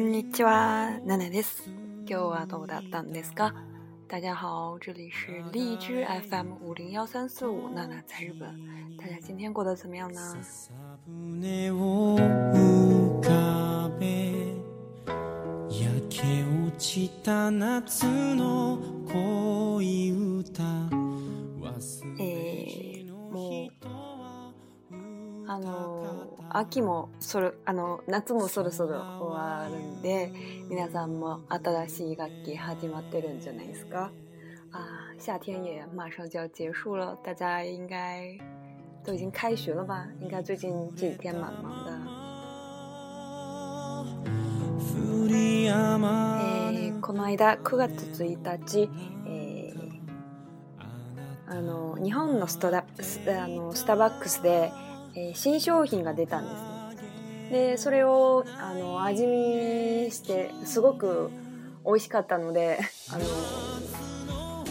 大家好，这里是荔枝 FM 五零幺三四五娜娜在日本，大家今天过得怎么样呢？あの秋もそろあの夏もそろそろ終わるんで皆さんも新しい楽器始まってるんじゃないですかあ夏天也马上就要结束了，大家应该都已经开学了吧？应该最近这几天蛮忙的。えー、この間9月1日、えー、あの日本のストラあのスターバックスでえー、新商品が出たんですね。でそれをあの味見してすごく美味しかったので あの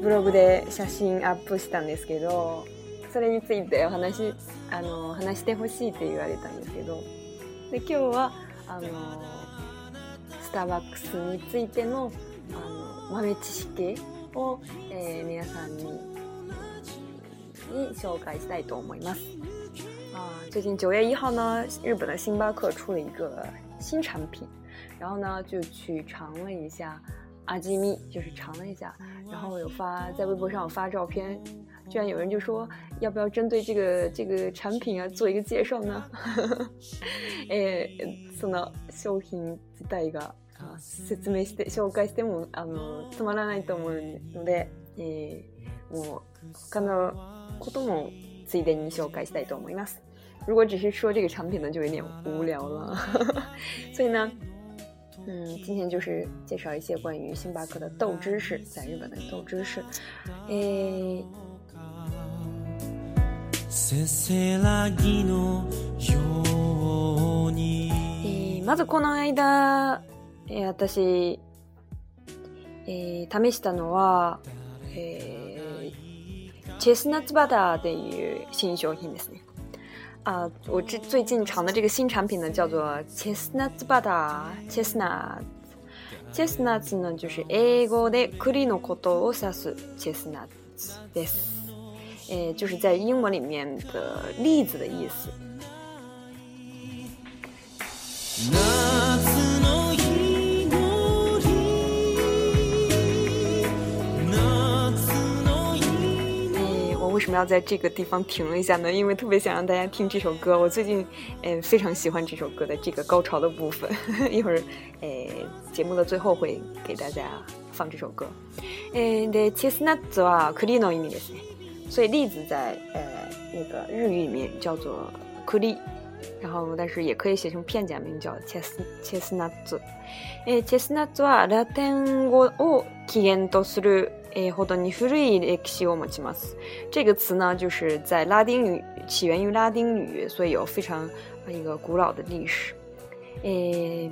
ブログで写真アップしたんですけどそれについてお話あの話してほしいって言われたんですけどで今日はあのスターバックスについてのあの豆知識を、えー、皆さんにに紹介したいと思います。最近九月一号呢，日本的星巴克出了一个新产品，然后呢就去尝了一下阿基米，就是尝了一下，然后有发在微博上有发照片，居然有人就说要不要针对这个这个产品啊做一个介绍呢？え その商品自体が説明して紹介してもあの止まらないと思うのでえも我他のこともついでに紹介したいと思います。如果只是说这个产品呢，就有点无聊了。所以呢，嗯，今天就是介绍一些关于星巴克的豆知识，在日本的豆知识。诶，まずこの間、え、诶、え、試したのは、え、チェスナッツバターという新商品ですね。啊，我这最近尝的这个新产品呢，叫做 chestnuts e r chestnuts，chestnuts 呢就是 egg de kuri no o t a s chestnuts です，诶，就是在英文里面的栗子的意思。为什么要在这个地方停了一下呢？因为特别想让大家听这首歌。我最近，嗯，非常喜欢这首歌的这个高潮的部分。一会儿，呃，节目的最后会给大家放这首歌。所以，栗子在呃那个日语里面叫做“栗”，然后但是也可以写成片假名叫“切斯切斯ナツ”。诶，切斯ナツはラテン語を起源とする。えほどに古い歴史を持ちます。这个词呢，就是在拉丁语起源于拉丁语，所以有非常一个古老的历史。え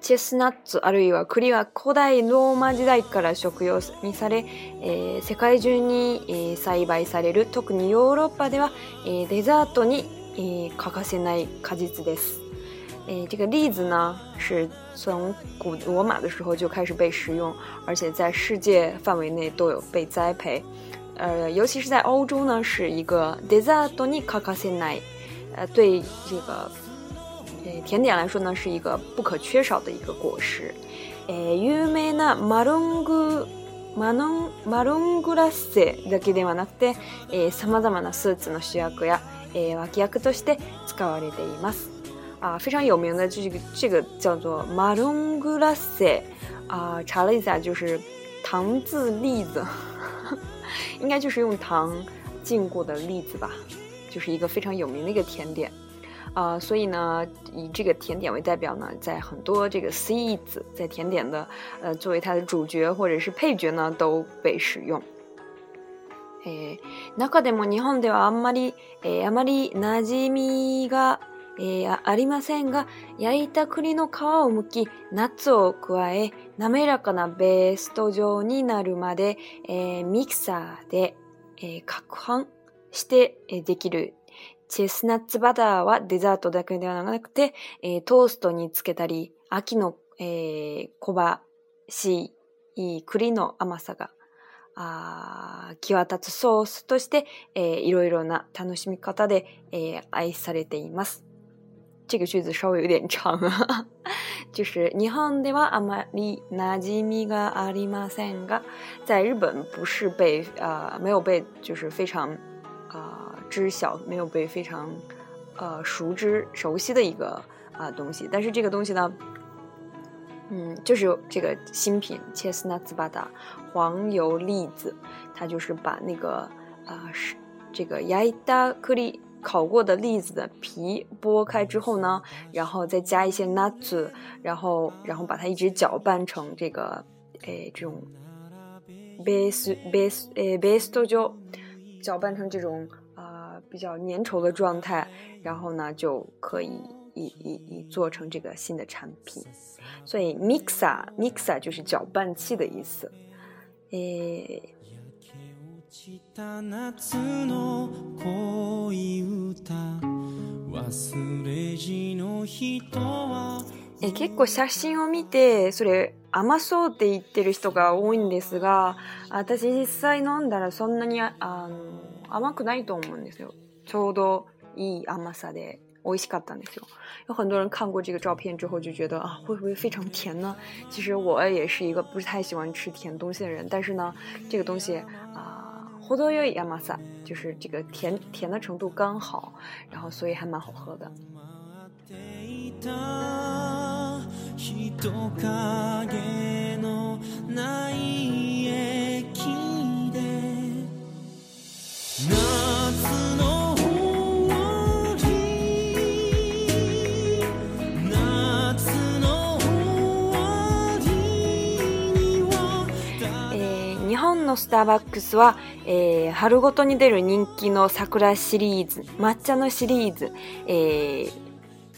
チェスナッツあるいは栗は古代ローマ時代から食用にされ、え世界中に、え栽培される特にヨーロッパでは、えデザートに、え欠かせない果実です。诶，这个例子呢，是从古罗马的时候就开始被使用，而且在世界范围内都有被栽培。呃，尤其是在欧洲呢，是一个 dessert o n i a a s n a 呃，对这个诶甜点来说呢，是一个不可缺少的一个果实。诶，有名なマロング マロン マロングラッセだけではなくて、え様々なスーツの主役や、えー、脇役として使われています。啊，非常有名的这个这个叫做马 l 古拉塞，啊，查了一下就是糖渍栗子，应该就是用糖浸过的栗子吧，就是一个非常有名的一个甜点，啊，所以呢，以这个甜点为代表呢，在很多这个 seeds 在甜点的呃作为它的主角或者是配角呢都被使用。え、中でも日本ではあんまりえあまり馴染みがえー、ありませんが、焼いた栗の皮を剥き、ナッツを加え、滑らかなベースト状になるまで、えー、ミキサーで、えー、攪拌して、えできる。チェスナッツバターはデザートだけではなくて、えトーストにつけたり、秋の、え小葉しい栗の甘さがあ際立つソースとして、えー、いろいろな楽しみ方で、えー、愛されています。这个句子稍微有点长啊，就是日本ではあまり馴染みがありまんが，在日本不是被呃没有被就是非常啊知晓，没有被非常呃熟知熟悉的一个啊东西。但是这个东西呢，嗯，就是这个新品切斯纳兹巴达黄油栗子，它就是把那个啊是这个牙打颗粒。烤过的栗子的皮剥开之后呢，然后再加一些 nuts，然后然后把它一直搅拌成这个，诶这种，base base 诶 base dojo，搅拌成这种啊比较粘稠的状态，然后呢就可以一一一做成这个新的产品，所以 mixa mixa 就是搅拌器的意思，诶。夏の恋歌忘れじの人はえ結構写真を見てそれ甘そうって言ってる人が多いんですが私実際飲んだらそんなにあの甘くないと思うんですよちょうどいい甘さで美味しかったんですよ。有很多人看过这个照片之后就觉得啊，会不会非常甜呢？其实我也是一个不太喜欢吃甜东西的人，但是呢，这个东西啊、或多或少，就是这个甜甜的程度刚好，然后所以还蛮好喝的。哎，日本的星巴克是。えー、春ごとに出る人気の桜シリーズ、抹茶のシリーズ、えー、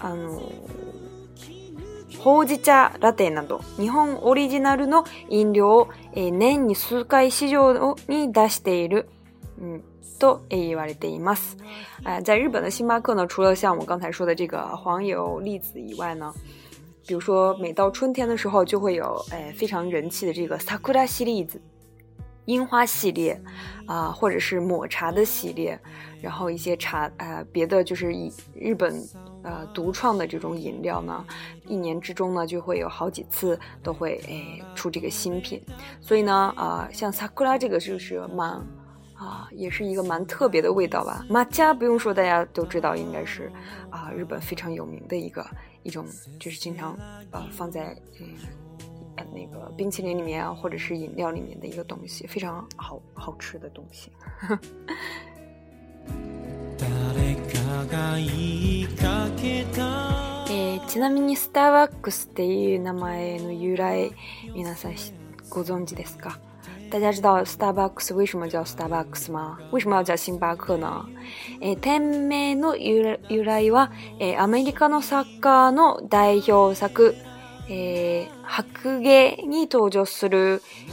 あのー、ほうじ茶ラテなど、日本オリジナルの飲料を、えー、年に数回市場に出している、うんと言われています。啊、呃，在日本的星巴克呢，除了像我刚才说的这个黄油栗子以外呢，比如说每到春天的时候，就会有呃、非常人气的这个 s a k u r 樱花系列，啊，或者是抹茶的系列，然后一些茶，呃，别的就是以日本，呃，独创的这种饮料呢，一年之中呢就会有好几次都会诶出这个新品，所以呢，呃，像 sakura 这个就是蛮，啊，也是一个蛮特别的味道吧。马加不用说，大家都知道，应该是，啊，日本非常有名的一个一种，就是经常，呃，放在。那个冰淇淋里面或者是饮料里面的一个东西，非常好好吃的东西。诶，ちなみにスターバックスっていう名前の由来皆さんご存知ですか？大家知道 Starbucks 为什么叫 Starbucks 吗？为什么要叫星巴克呢？え店名の由来はえアメリカのサッカーの代表作。《白鲸》に登场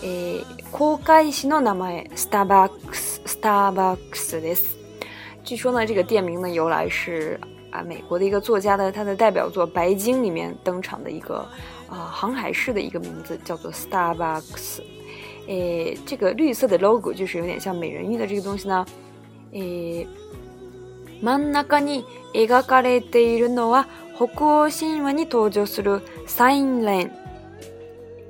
的航海士の名星，Starbucks。Starbucks。据说呢，这个店名の由来是啊，美国的一个作家的他的代表作《白鲸》里面登场的一个啊航海士的一个名字叫做 Starbucks。哎，这个绿色的 logo 就是有点像美人鱼的这个东西呢。哎。真ん中に描かれているのは北欧神話に登場するサインレン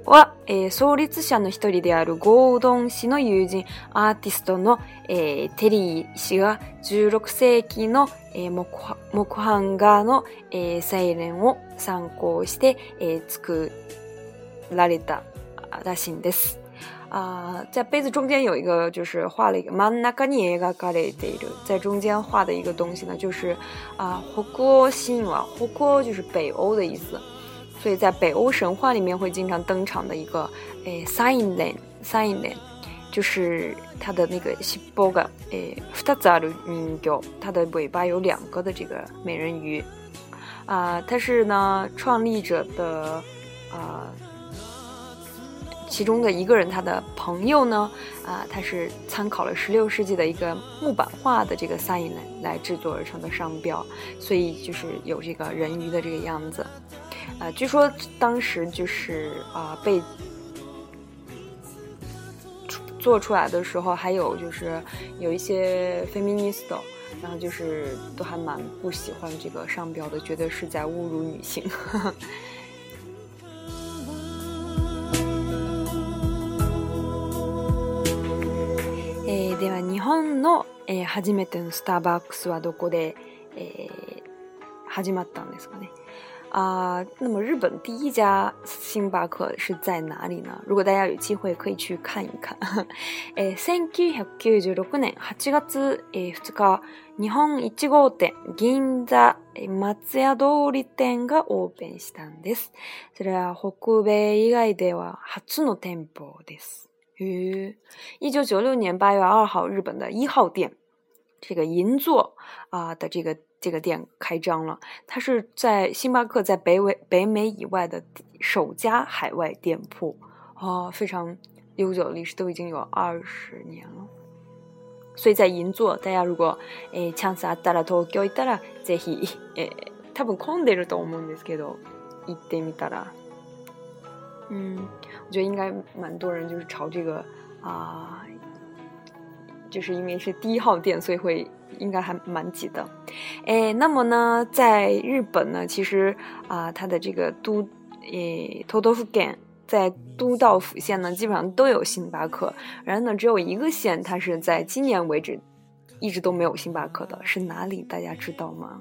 は、えー、創立者の一人であるゴードン氏の友人アーティストの、えー、テリー氏が16世紀の、えー、木版画の、えー、サイレンを参考して、えー、作られたらしいんです。啊，在杯子中间有一个，就是画了一个。在中间画的一个东西呢，就是啊，锅吸引了火锅，就是北欧的意思，所以在北欧神话里面会经常登场的一个诶，s s i i n n l g n l a n e 就是它的那个西波个诶，它的尾巴有两个的这个美人鱼啊，它是呢创立者的啊。其中的一个人，他的朋友呢，啊，他是参考了16世纪的一个木板画的这个 sign 来来制作而成的商标，所以就是有这个人鱼的这个样子，啊，据说当时就是啊被做出来的时候，还有就是有一些 feminist，然后就是都还蛮不喜欢这个商标的，觉得是在侮辱女性。えー、初めてのスターバックスはどこで、えー、始まったんですかね。啊、uh,，那么日本第一家星巴克是在哪里呢？如果大家有机会可以去看一看。え1996年8月2日、日本1号店銀座松屋通り店がオープンしたんです。それは北米以外では初の店舗です。于一九九六年八月二号，日本的一号店，这个银座啊的这个这个店开张了。它是在星巴克在北美北美以外的首家海外店铺哦，非常悠久的历史，都已经有二十年了。所以在银座，大家如果诶，チャンスあったら東京いたらぜひ、え、多分混んでると思うんですけど、行ってみたら、嗯。我觉得应该蛮多人，就是朝这个，啊，就是因为是第一号店，所以会应该还蛮挤的。哎，那么呢，在日本呢，其实啊，它的这个都，诶，都道府干。在都道府县呢，基本上都有星巴克。然后呢，只有一个县，它是在今年为止一直都没有星巴克的，是哪里？大家知道吗？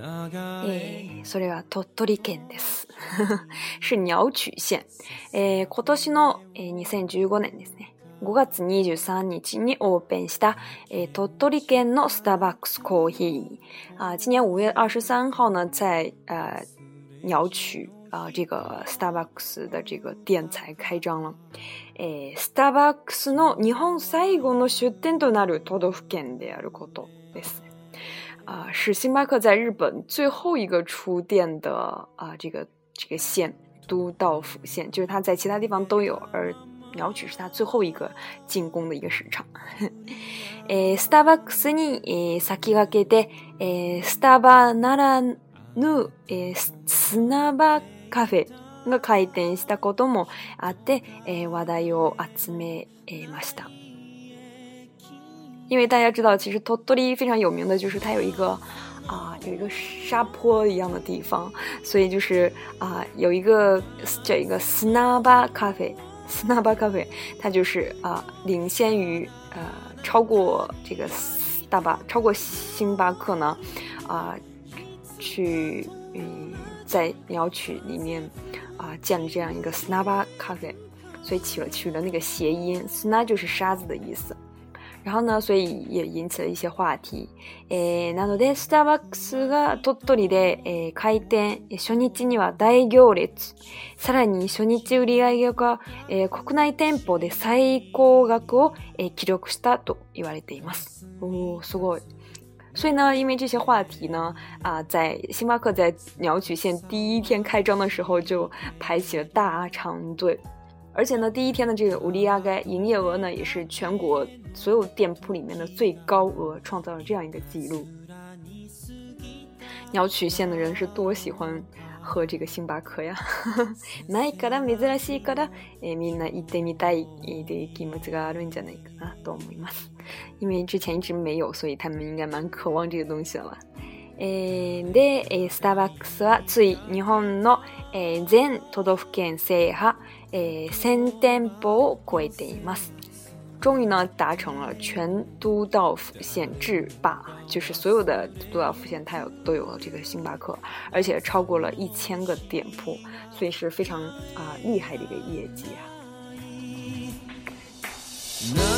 えー、それは鳥取県です。是鸟取县。えー、今年の、えー、2015年ですね。5月23日にオープンした、えー、鳥取県のスターバックスコーヒー。あ、今年5月23号呢、在、呃、鸟取。啊、呃，这个 s t a r b u c 的这个店才开张了。えー、s t a r b u c の日本最後の出店となる都道府県であることです。啊，是星巴克在日本最后一个出店的啊，这个这个县都道府县，就是它在其他地方都有，而鸟取是它最后一个进攻的一个市场。スタバさんに先開けて、スタバならぬスナバカフェが開店したこともあって話題を集めました。因为大家知道，其实托托利非常有名的就是它有一个啊，有一个沙坡一样的地方，所以就是啊，有一个叫一个斯纳巴咖啡，斯纳巴咖啡，它就是啊，领先于呃，超过这个大巴，超过星巴克呢，啊，去嗯，在鸟取里面啊建了这样一个斯纳巴咖啡，所以取了取了那个谐音，斯纳就是沙子的意思。然后呢，所以也引起了一些話題。えー、なので、スターバックスが鳥取で、えー、開店、初日には大行列。さらに初日売り上げが、えー、国内店舗で最高額を、えー、記録したと言われています。おー、すごい。所以呢，因为这些话题呢，啊，在星巴克在鸟取县第一天开张的时候就排起了大长队。而且呢，第一天的这个乌迪亚街营业额呢，也是全国所有店铺里面的最高额，创造了这样一个记录。鸟取县的人是多喜欢喝这个星巴克呀？因为之前一直没有，所以他们应该蛮渴望这个东西了吧？诶，对，诶，Starbucks 日本的诶，全都都付县盛发。诶，三点八贵点吗？终于呢，达成了全都道府县制霸，就是所有的都道府县它有都有这个星巴克，而且超过了一千个店铺，所以是非常啊厉害的一个业绩啊。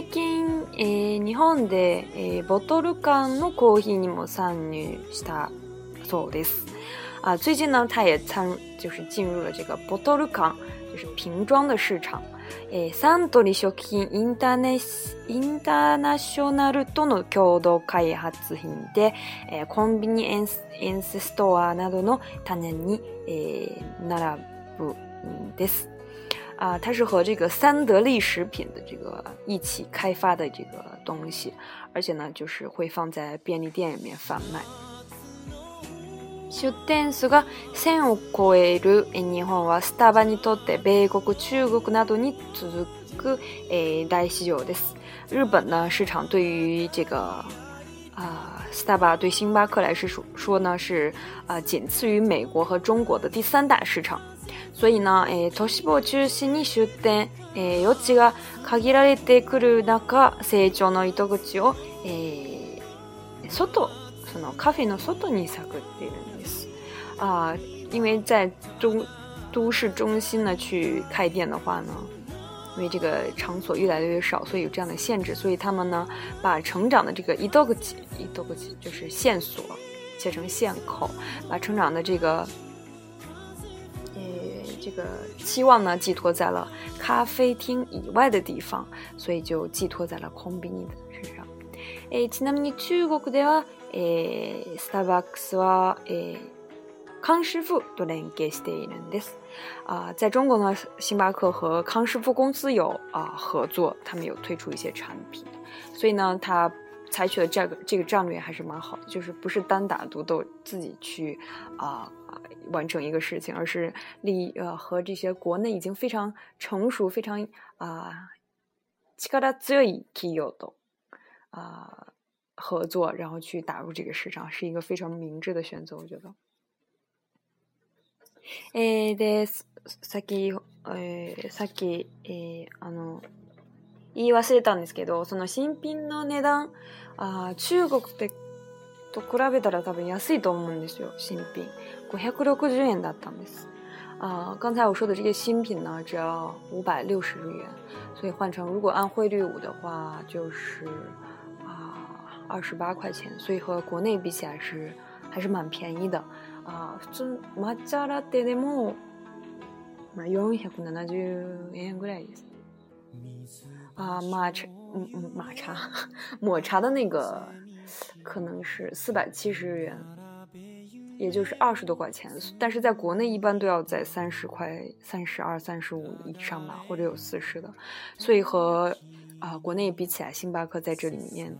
最近、えー、日本で、えー、ボトル缶のコーヒーにも参入したそうです。啊，最近呢，它也参就是进入了这个 bottle 缶，就是瓶装的市场。サントリー食品インターナショナルとの共同開発品で、コンビニエンスエンスストアなどの種に、並ぶんです。啊，它是和这个三得利食品的这个一起开发的这个东西，而且呢，就是会放在便利店里面贩卖。出店数がを超える日本はスタバにとって米国中国などに続くえ大市場です。日本呢市场对于这个啊，スタバ对星巴克来说说呢是啊仅次于美国和中国的第三大市场。所以呢、えー、都市部を中心に出店、えー、余地が限られてくる中、成長の糸口を、えー、外、そのカフェの外に探っているんです。あ因为在中都市中心呢去开店的话呢，因为这个场所越来越少，所以有这样的限制，所以他们呢把成长的这个一道个几一道个几就是线索写成线口，把成长的这个这个期望呢，寄托在了咖啡厅以外的地方，所以就寄托在了空杯的身上。え、ちなみに中国では、え、スターバックスは、え、カンシフと連携しているんです。啊，在中国呢，星巴克和康师傅公司有啊合作，他们有推出一些产品，所以呢，它。采取的这个这个战略还是蛮好的，就是不是单打独斗自己去啊完成一个事情，而是立呃和这些国内已经非常成熟、非常啊，啊合作，然后去打入这个市场，是一个非常明智的选择，我觉得。诶，对，是，是的，诶，是的，诶，啊，那。言い忘れたんですけど、その新品の値段、あ中国ってと比べたら多分安いと思うんですよ、新品。560円だったんです。啊、呃，刚才我说的这个新品呢，只要五百六十日元，所以换成如果按汇率五的话，就是啊二十八块钱，所以和国内比起来是还是蛮便宜的啊。抹茶ラテでもまあ470円ぐらいです。啊，马茶，嗯嗯，马茶，抹茶的那个可能是四百七十日元，也就是二十多块钱。但是在国内一般都要在三十块、三十二、三十五以上吧，或者有四十的。所以和啊国内比起来，星巴克在这里面，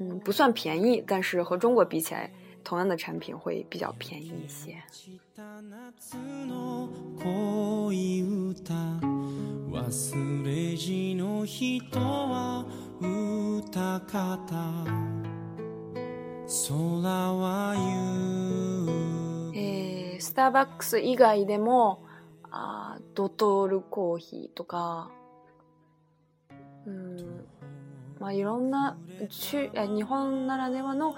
嗯，不算便宜。但是和中国比起来，同样的产品会比较便宜一些。えー、スターバックス以外でもあドトールコーヒーとか、うんまあ、いろんな日本ならではの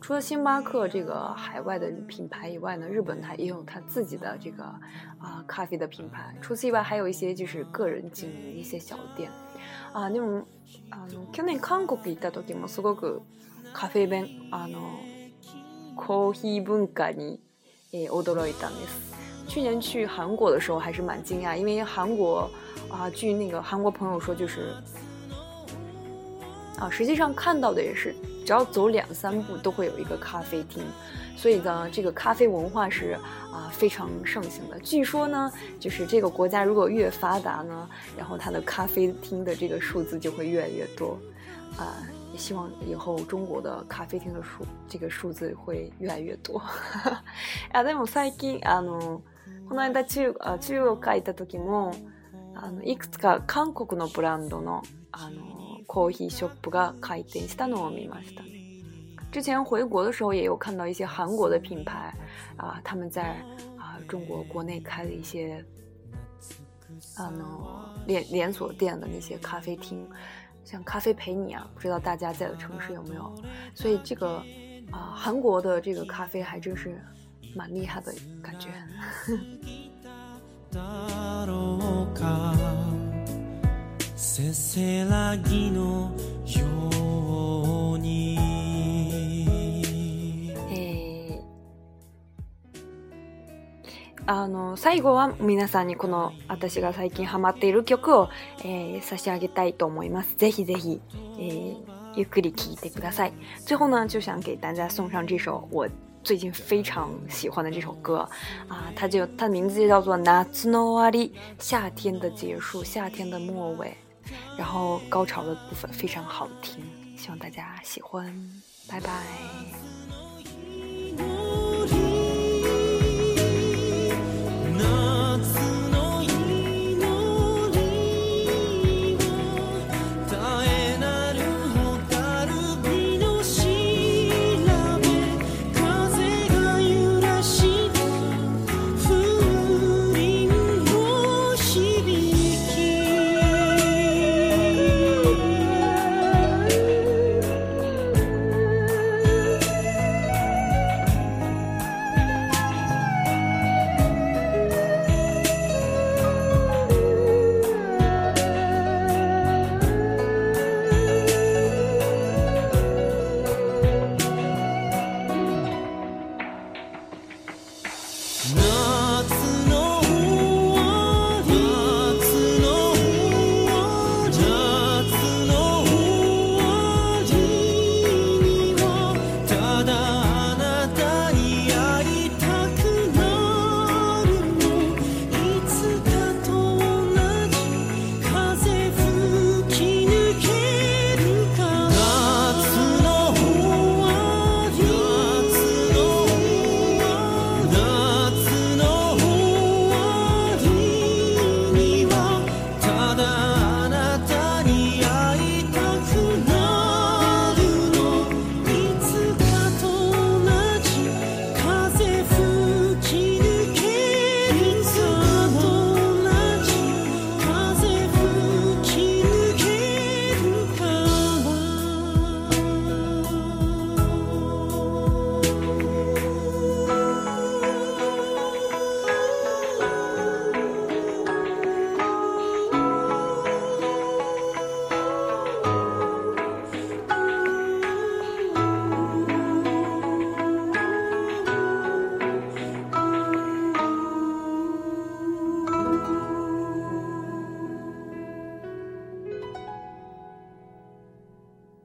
除了星巴克这个海外的品牌以外呢，日本它也有它自己的这个啊咖啡的品牌。除此以外，还有一些就是个人经营的一些小店。啊，那种啊，去年韩国に行ったときもすごくカフェ店あのコーヒー分かにえ驚いたんです。去年去韩国的时候还是蛮惊讶，因为韩国啊，据那个韩国朋友说，就是啊，实际上看到的也是。只要走两三步都会有一个咖啡厅，所以呢，这个咖啡文化是啊非常盛行的。据说呢，就是这个国家如果越发达呢，然后它的咖啡厅的这个数字就会越来越多。啊，也希望以后中国的咖啡厅的数这个数字会越来越多。啊，でも最近あのこの間中あ中国帰った時もあのいくつか韓国のブランドのあの。之前回国的时候也有看到一些韩国的品牌啊，他们在啊中国国内开了一些啊呢连连锁店的那些咖啡厅，像咖啡陪你啊，不知道大家在的城市有没有？所以这个啊韩国的这个咖啡还真是蛮厉害的感觉。せらぎのようにえー、あの最後は皆さんにこの私が最近ハマっている曲を、えー、差し上げたいと思います。ぜひぜひ、えー、ゆっくり聴いてください。最後呢，就想给大家送上这首我最近非常喜欢的这首歌啊，它就它的名字就叫做《夏の終わり》，夏天的结束，夏天的末尾。然后高潮的部分非常好听，希望大家喜欢，拜拜。